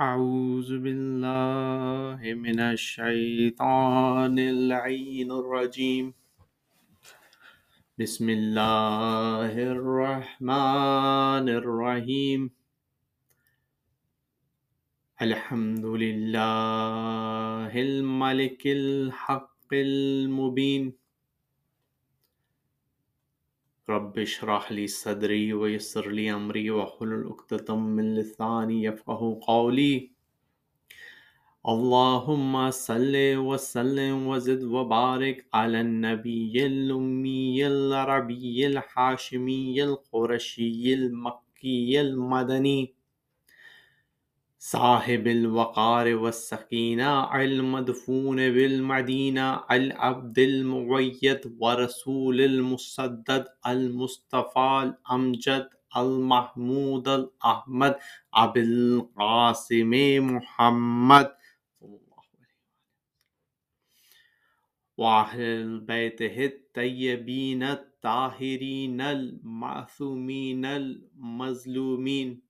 أعوذ بالله من الشيطان اللعين الرجيم. بسم الله الرحمن الرحيم. الحمد لله الملك الحق المبين. رب اشرح لي صدري ويسر لي امري واحلل عقدة من لساني يفقهوا قولي. اللهم صل وسلم وزد وبارك على النبي الأمي العربي الحاشمي القرشي المكي المدني. صاحب الوقار والسكينة المدفون بالمدينة، العبد المعيد ورسول المسدد، المصطفى الأمجد، المحمود الأحمد، أبي القاسم محمد. وأهل بيته الطيبين الطاهرين، المعصومين المظلومين.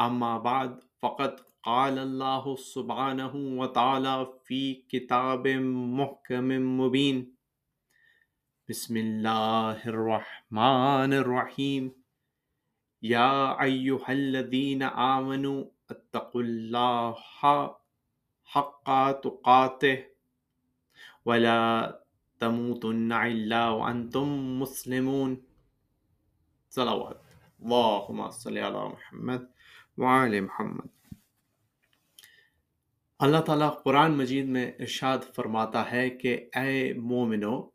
أما بعد، فقد قال الله سبحانه وتعالى في كتاب محكم مبين. بسم الله الرحمن الرحيم. يا أيها الذين آمنوا، اتقوا الله حق تقاته ولا تموتن إلا وأنتم مسلمون. صلوات. اللهم صل على محمد وعلى محمد۔ اللہ تعالیٰ قرآن مجید میں ارشاد فرماتا ہے کہ اے مومنو،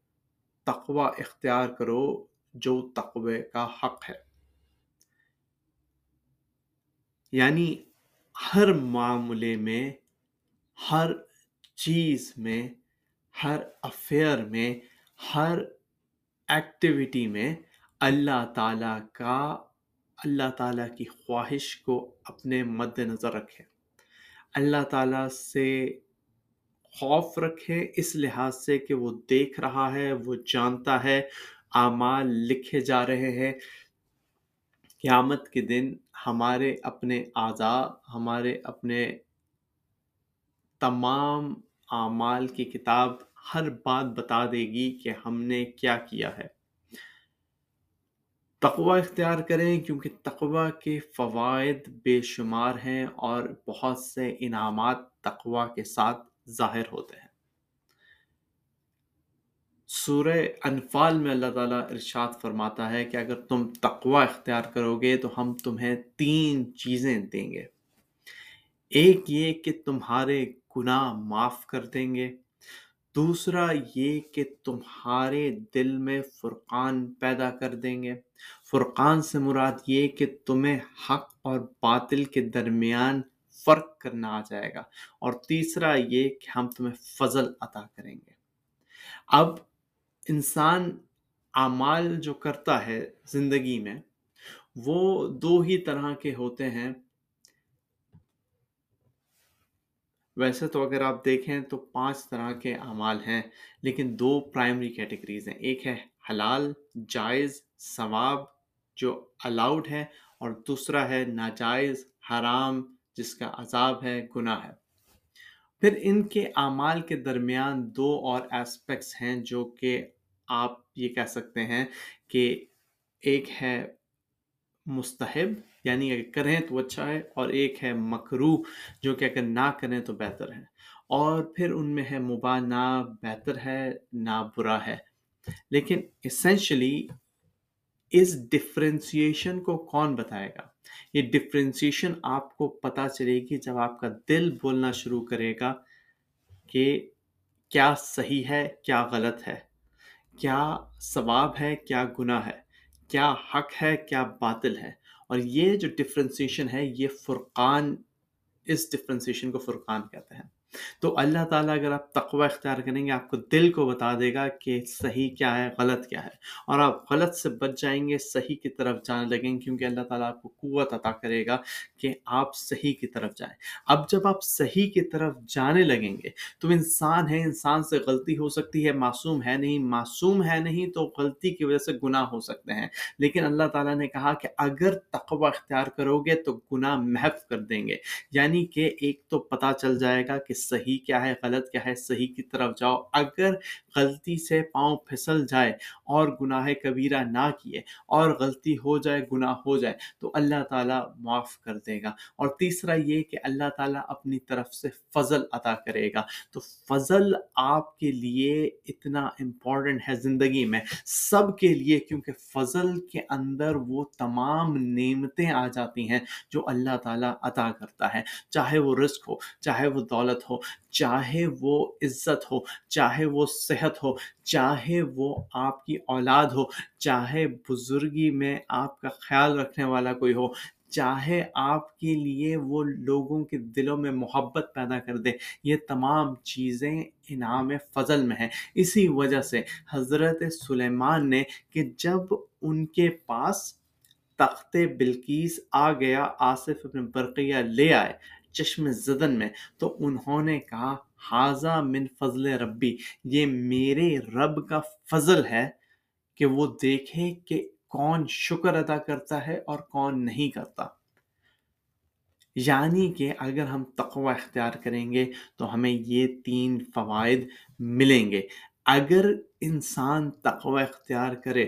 تقوی اختیار کرو جو تقوی کا حق ہے۔ یعنی ہر معاملے میں، ہر چیز میں، ہر افیئر میں، ہر ایکٹیویٹی میں اللہ تعالیٰ کا اللہ تعالیٰ کی خواہش کو اپنے مد نظر رکھے اللہ تعالیٰ سے خوف رکھے اس لحاظ سے کہ وہ دیکھ رہا ہے، وہ جانتا ہے، اعمال لکھے جا رہے ہیں۔ قیامت کے دن ہمارے اپنے اعضاء، ہمارے اپنے تمام اعمال کی کتاب ہر بات بتا دے گی کہ ہم نے کیا کیا ہے۔ تقوی اختیار کریں، کیونکہ تقوی کے فوائد بے شمار ہیں اور بہت سے انعامات تقوی کے ساتھ ظاہر ہوتے ہیں۔ سورہ انفال میں اللہ تعالیٰ ارشاد فرماتا ہے کہ اگر تم تقوی اختیار کرو گے تو ہم تمہیں تین چیزیں دیں گے۔ ایک یہ کہ تمہارے گناہ معاف کر دیں گے۔ دوسرا یہ کہ تمہارے دل میں فرقان پیدا کر دیں گے۔ فرقان سے مراد یہ کہ تمہیں حق اور باطل کے درمیان فرق کرنا آ جائے گا۔ اور تیسرا یہ کہ ہم تمہیں فضل عطا کریں گے۔ اب انسان اعمال جو کرتا ہے زندگی میں، وہ دو ہی طرح کے ہوتے ہیں۔ ویسے تو اگر آپ دیکھیں تو پانچ طرح کے اعمال ہیں، لیکن دو پرائمری کیٹیگریز ہیں۔ ایک ہے حلال، جائز، ثواب جو الاؤڈ ہے، اور دوسرا ہے ناجائز، حرام، جس کا عذاب ہے، گناہ ہے۔ پھر ان کے اعمال کے درمیان دو اور اسپیکٹس ہیں جو کہ آپ یہ کہہ سکتے ہیں کہ ایک ہے مستحب یعنی اگر کریں تو اچھا ہے، اور ایک ہے مکرو جو کہ اگر نہ کریں تو بہتر ہے۔ اور پھر ان میں ہے مباح، نہ بہتر ہے، نہ برا ہے۔ لیکن اسینشلی اس ڈفرینسیشن کو کون بتائے گا؟ یہ ڈفرینسیشن آپ کو پتہ چلے گی جب آپ کا دل بولنا شروع کرے گا کہ کیا صحیح ہے، کیا غلط ہے۔ کیا ثواب ہے، کیا گناہ ہے۔ کیا حق ہے، کیا باطل ہے۔ اور یہ جو ڈفرینسیشن ہے، یہ فرقان، اس ڈفرینسیشن کو فرقان کہتے ہیں۔ تو اللہ تعالیٰ اگر آپ تقوی اختیار کریں گے، آپ کو دل کو بتا دے گا کہ صحیح کیا ہے، غلط کیا ہے۔ اور آپ غلط سے بچ جائیں گے، صحیح کی طرف جانے لگیں گے، کیونکہ اللہ تعالیٰ آپ کو قوت عطا کرے گا کہ آپ صحیح کی طرف جائیں۔ اب جب آپ صحیح کی طرف جانے لگیں گے، تو انسان ہے، انسان سے غلطی ہو سکتی ہے، معصوم ہے نہیں، معصوم ہے نہیں تو غلطی کی وجہ سے گناہ ہو سکتے ہیں۔ لیکن اللہ تعالیٰ نے کہا کہ اگر تقوی اختیار کرو گے تو گناہ محف کر دیں گے۔ یعنی کہ ایک تو پتہ چل جائے گا کہ صحیح کیا ہے، غلط کیا ہے، صحیح کی طرف جاؤ۔ اگر غلطی سے پاؤں پھسل جائے اور گناہ کبیرہ نہ کیے اور غلطی ہو جائے، گناہ ہو جائے، تو اللہ تعالیٰ معاف کر دے گا۔ اور تیسرا یہ کہ اللہ تعالیٰ اپنی طرف سے فضل عطا کرے گا۔ تو فضل آپ کے لیے اتنا امپورٹنٹ ہے زندگی میں، سب کے لیے، کیونکہ فضل کے اندر وہ تمام نعمتیں آ جاتی ہیں جو اللہ تعالیٰ عطا کرتا ہے۔ چاہے وہ رزق ہو، چاہے وہ دولت ہو چاہے وہ عزت ہو، چاہے وہ صحت ہو، چاہے وہ آپ کی اولاد ہو، چاہے بزرگی میں آپ کا خیال رکھنے والا کوئی ہو، چاہے آپ کے لیے وہ لوگوں کے دلوں میں محبت پیدا کر دے، یہ تمام چیزیں انعام فضل میں ہیں۔ اسی وجہ سے حضرت سلیمان نے کہ جب ان کے پاس تخت بلکیس آ گیا، آصف اپنے برقیہ لے آئے چشم زدن میں۔ تو انہوں نے کہا حاضہ من فضل ربی یہ میرے رب کا فضل ہے کہ وہ دیکھے کہ کون شکر ادا کرتا ہے اور کون نہیں کرتا۔ یعنی کہ اگر ہم تقوی اختیار کریں گے تو ہمیں یہ تین فوائد ملیں گے۔ اگر انسان تقوی اختیار کرے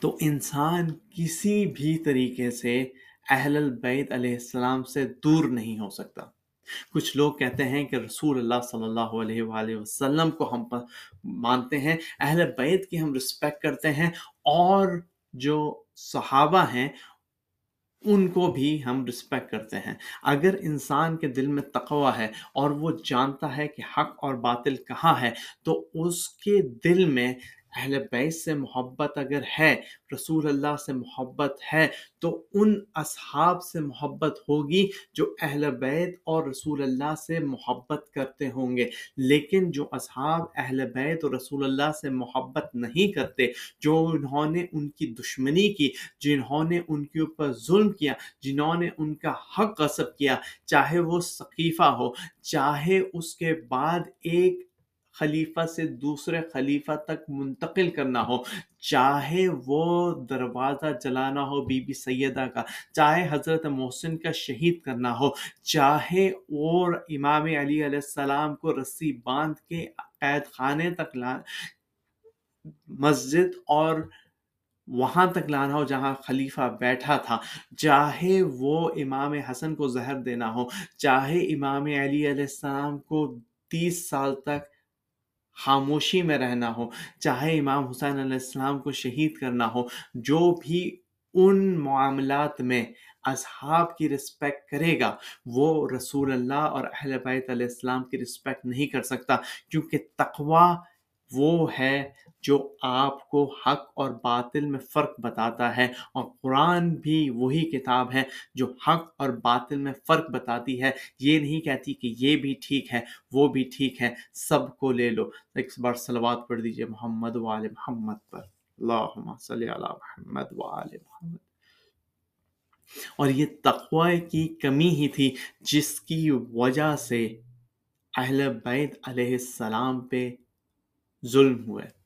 تو انسان کسی بھی طریقے سے اہل البیت علیہ السلام سے دور نہیں ہو سکتا۔ کچھ لوگ کہتے ہیں کہ رسول اللہ صلی اللہ علیہ وآلہ وسلم کو ہم مانتے ہیں، اہل بیت کی ہم رسپیکٹ کرتے ہیں اور جو صحابہ ہیں، ان کو بھی ہم رسپیکٹ کرتے ہیں۔ اگر انسان کے دل میں تقوی ہے اور وہ جانتا ہے کہ حق اور باطل کہاں ہے، تو اس کے دل میں اہل بیت سے محبت اگر ہے، رسول اللہ سے محبت ہے، تو ان اصحاب سے محبت ہوگی جو اہل بیت اور رسول اللہ سے محبت کرتے ہوں گے۔ لیکن جو اصحاب اہل بیت اور رسول اللہ سے محبت نہیں کرتے، جو انہوں نے ان کی دشمنی کی، جنہوں نے ان کے اوپر ظلم کیا، جنہوں نے ان کا حق غصب کیا، چاہے وہ ثقیفہ ہو، چاہے اس کے بعد ایک خلیفہ سے دوسرے خلیفہ تک منتقل کرنا ہو۔ چاہے وہ دروازہ جلانا ہو بی بی سیدہ کا، چاہے حضرت محسن کا شہید کرنا ہو، چاہے اور امام علی علیہ السلام کو رسی باندھ کے قید خانے تک لا، مسجد اور وہاں تک لانا ہو جہاں خلیفہ بیٹھا تھا۔ چاہے وہ امام حسن کو زہر دینا ہو، چاہے امام علی علیہ السلام کو تیس سال تک خاموشی میں رہنا ہو، چاہے امام حسین علیہ السلام کو شہید کرنا ہو، جو بھی ان معاملات میں اصحاب کی رسپیکٹ کرے گا، وہ رسول اللہ اور اہل بیت علیہ السلام کی رسپیکٹ نہیں کر سکتا، کیونکہ تقوی وہ ہے جو آپ کو حق اور باطل میں فرق بتاتا ہے اور قرآن بھی وہی کتاب ہے جو حق اور باطل میں فرق بتاتی ہے۔ یہ نہیں کہتی کہ یہ بھی ٹھیک ہے، وہ بھی ٹھیک ہے۔ سب کو لے لو۔ ایک بار سلوات پڑھ دیجیے محمد وآل محمد پر۔ اللہم صلی علی محمد وآل محمد۔ اور یہ تقوی کی کمی ہی تھی جس کی وجہ سے اہل بیت علیہ السلام پہ ظلم ہوئے۔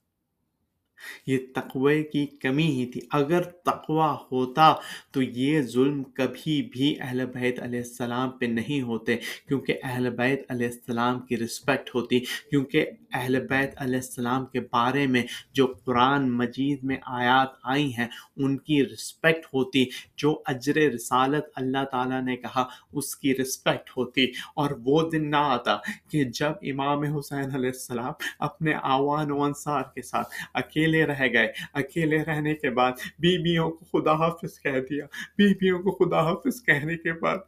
یہ تقوی کی کمی ہی تھی۔ اگر تقوی ہوتا تو یہ ظلم کبھی بھی اہل بیت علیہ السلام پہ نہیں ہوتے، کیونکہ اہل بیت علیہ السلام کی رسپیکٹ ہوتی۔ کیونکہ اہل بیت علیہ السلام کے بارے میں جو قرآن مجید میں آیات آئی ہیں، ان کی رسپیکٹ ہوتی۔ جو اجر رسالت اللہ تعالیٰ نے کہا، اس کی رسپیکٹ ہوتی۔ اور وہ دن نہ آتا کہ جب امام حسین علیہ السلام اپنے آوان و انصار کے ساتھ اکیلے اکیلے رہ گئے۔ اکیلے رہنے کے بعد بیویوں کو خدا حافظ کہہ دیا۔ بیویوں کو خدا حافظ کہنے کے بعد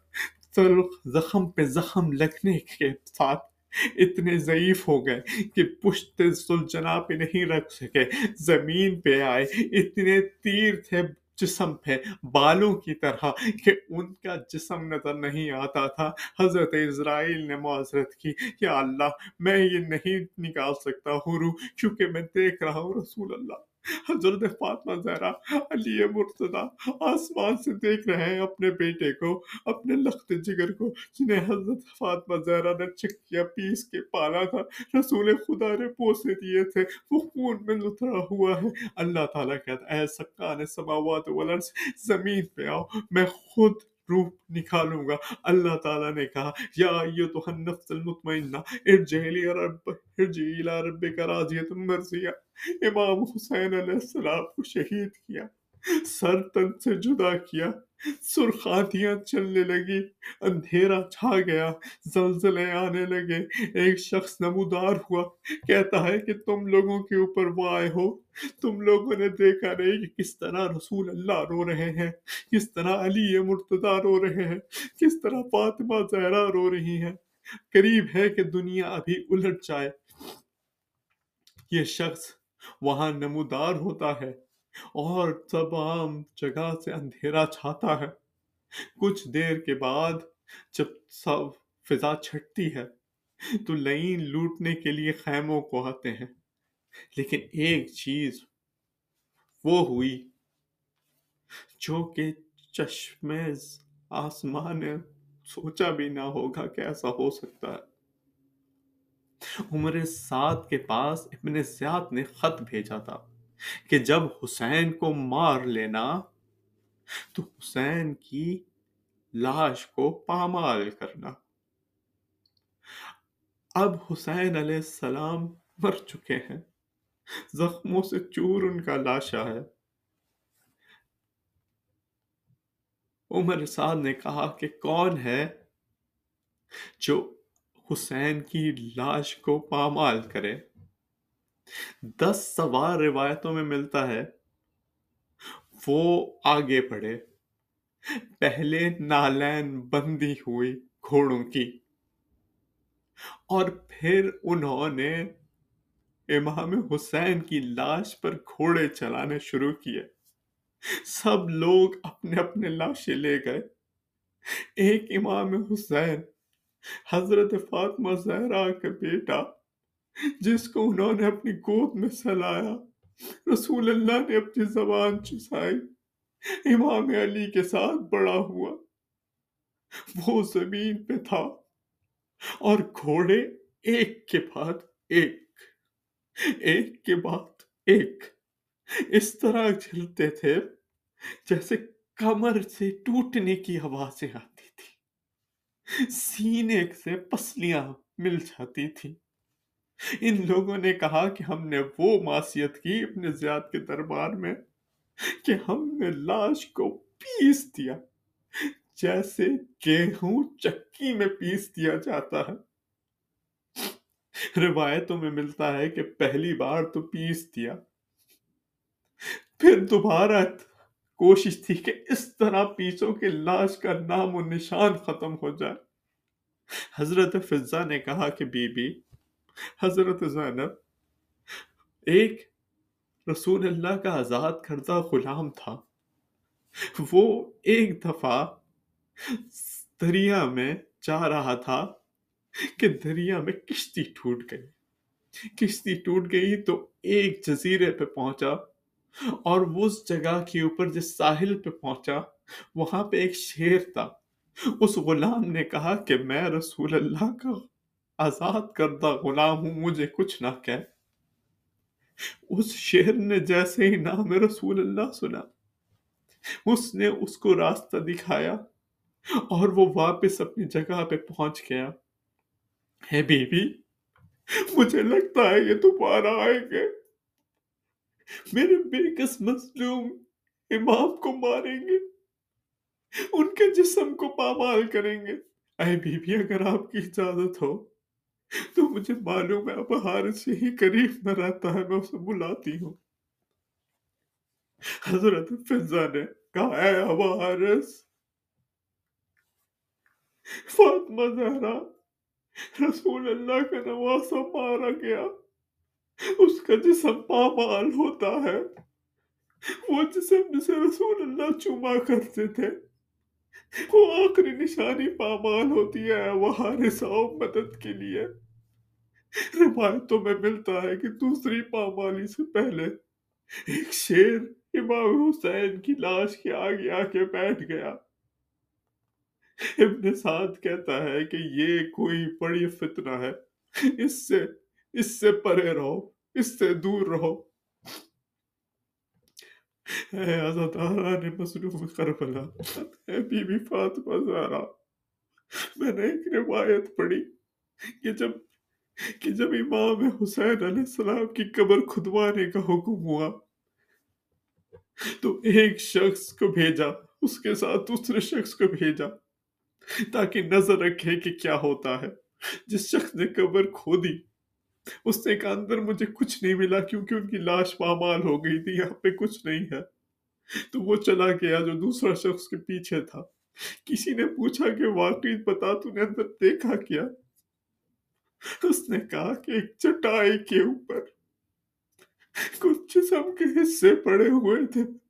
زخم پہ زخم لگنے کے ساتھ اتنے ضعیف ہو گئے کہ پشت سلجنا پہ نہیں رکھ سکے۔ زمین پہ آئے، اتنے تیر تھے جسم پہ بالوں کی طرح کہ ان کا جسم نظر نہیں آتا تھا۔ حضرت اسرائیل نے معذرت کی کہ اللہ، میں یہ نہیں نکال سکتا ہوں، روح، کیونکہ میں دیکھ رہا ہوں رسول اللہ۔ حضرت فاطمہ زہرا علی مرتضی آسمان سے دیکھ رہے ہیں اپنے بیٹے کو، اپنے لخت جگر کو، جنہیں حضرت فاطمہ زہرا نے چکیا پیس کے پالا تھا۔ رسول خدا نے پوسے دیے تھے۔ وہ خون میں لترا ہوا ہے۔ اللہ تعالیٰ کہتا ہے، اے سکان سماوات والارض، زمین پہ آؤ، میں خود روپ نکالوں گا۔ اللہ تعالیٰ نے کہا، یا ایتو النفس المطمئنہ، ارجعی رب ارجعی کا راضیت مرضیہ۔ امام حسین علیہ السلام کو شہید کیا، سر تن سے جدا کیا۔ سرخاتیاں چلنے لگی، اندھیرا چھا گیا، زلزلے آنے لگے۔ ایک شخص نمودار ہوا، کہتا ہے کہ تم لوگوں کے اوپر وہ آئے ہو۔ تم لوگوں نے دیکھا نہیں کہ کس طرح رسول اللہ رو رہے ہیں، کس طرح علی مرتضی رو رہے ہیں، کس طرح فاطمہ زہرا رو رہی ہیں۔ قریب ہے کہ دنیا ابھی الٹ جائے۔ یہ شخص وہاں نمودار ہوتا ہے۔ اور تمام جگہ سے اندھیرا چھاتا ہے۔ کچھ دیر کے بعد جب سب فضا چھٹتی ہے، تو لین لوٹنے کے لیے خیموں کو آتے ہیں۔ لیکن ایک چیز وہ ہوئی جو کہ چشم آسمان نے سوچا بھی نہ ہوگا کہ ایسا ہو سکتا ہے۔ عمر سعد کے پاس ابن زیاد نے خط بھیجا تھا۔ کہ جب حسین کو مار لینا، تو حسین کی لاش کو پامال کرنا۔ اب حسین علیہ السلام مر چکے ہیں۔ زخموں سے چور ان کا لاشا ہے۔ عمر سعد نے کہا کہ کون ہے جو حسین کی لاش کو پامال کرے؟ دس سوار روایتوں میں ملتا ہے، وہ آگے بڑھے۔ پہلے نالین بندی ہوئی گھوڑوں کی۔ اور پھر انہوں نے امام حسین کی لاش پر گھوڑے چلانے شروع کیے۔ سب لوگ اپنے اپنے لاشیں لے گئے۔ ایک امام حسین، حضرت فاطمہ زہرا کا بیٹا جس کو انہوں نے اپنی گود میں سلایا۔ رسول اللہ نے اپنی زبان چسائی۔ امام علی کے ساتھ بڑا ہوا۔ وہ زمین پہ تھا۔ اور گھوڑے ایک کے بعد ایک۔ ایک کے بعد ایک۔ اس طرح چلتے تھے جیسے کمر سے ٹوٹنے کی آوازیں آتی تھی سینے سے پسلیاں مل جاتی تھی ان لوگوں نے کہا کہ ہم نے وہ معصیت کی اپنے زیاد کے دربار میں کہ ہم نے لاش کو پیس دیا، جیسے گیہوں چکی میں پیس دیا جاتا ہے۔ روایتوں میں ملتا ہے کہ پہلی بار تو پیس دیا۔ پھر دوبارہ کوشش تھی کہ اس طرح پیسوں کے لاش کا نام و نشان ختم ہو جائے۔ حضرت فضا نے کہا کہ بی بی حضرت زینب ایک رسول اللہ کا آزاد کردہ غلام تھا۔ وہ ایک دفعہ دریا میں جا رہا تھا کہ دریا میں کشتی ٹوٹ گئی۔ کشتی ٹوٹ گئی تو ایک جزیرے پہ پہنچا اور اس جگہ کے اوپر جس ساحل پہ پہنچا، وہاں پہ ایک شیر تھا۔ اس غلام نے کہا کہ میں رسول اللہ کا آزاد کردہ غلام ہوں، مجھے کچھ نہ کہ اس شیر نے جیسے ہی نام رسول اللہ سنا، اس نے اس کو راستہ دکھایا اور وہ واپس اپنی جگہ پہ پہنچ گیا۔ ہے بی بی مجھے لگتا ہے یہ دوبارہ آئیں گے۔ میرے بے کس مظلوم امام کو ماریں گے، ان کے جسم کو پامال کریں گے۔ اے بی بی اگر آپ کی اجازت ہو۔ تو مجھے معلوم ہے اب حارث یہی قریب میں رہتا ہے، میں اسے بلاتی ہوں۔ حضرت فضا نے کہا، اے ابا حارث۔ فاطمہ زہرا، رسول اللہ کا نواسا مارا گیا۔ اس کا جسم پامال ہوتا ہے۔ وہ جسم جسے رسول اللہ چوما کرتے تھے۔ وہ آخری نشانی پامال ہوتی ہے وہ حارث و مدد کے لیے۔ روایتوں میں ملتا ہے کہ دوسری پامالی سے پہلے ایک شیر امام حسین کی لاش کے آگے آ کے بیٹھ گیا۔ ابن سعد کہتا ہے کہ یہ کوئی بڑی فتنہ ہے۔ اس سے اس سے پرے رہو، اس سے دور رہو۔ اے عزاداران مصروف کربلا، اے بی بی فاطمہ زہرا میں نے ایک روایت پڑھی کہ جب کہ جب امام حسین علیہ السلام کی قبر کھدوانے کا حکم ہوا، تو ایک شخص کو بھیجا، اس کے ساتھ دوسرے شخص کو بھیجا، تاکہ نظر رکھے کہ کیا ہوتا ہے۔ جس شخص نے قبر کھودی، اس نے کہا اندر مجھے کچھ نہیں ملا کیونکہ ان کی لاش پامال ہو گئی تھی، یہاں پہ کچھ نہیں ہے۔ تو وہ چلا گیا جو دوسرا شخص کے پیچھے تھا۔ کسی نے پوچھا کہ واقعی بتا تو نے اندر دیکھا کیا؟ اس نے کہا کہ ایک چٹائی کے اوپر کچھ جسم کے حصے پڑے ہوئے تھے۔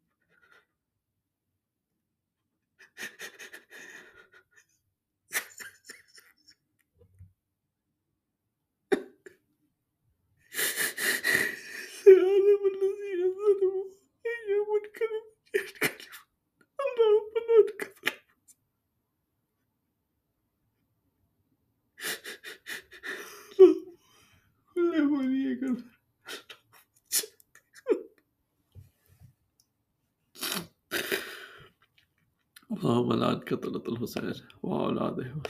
اللهم لا الحسین الحسين وأولاده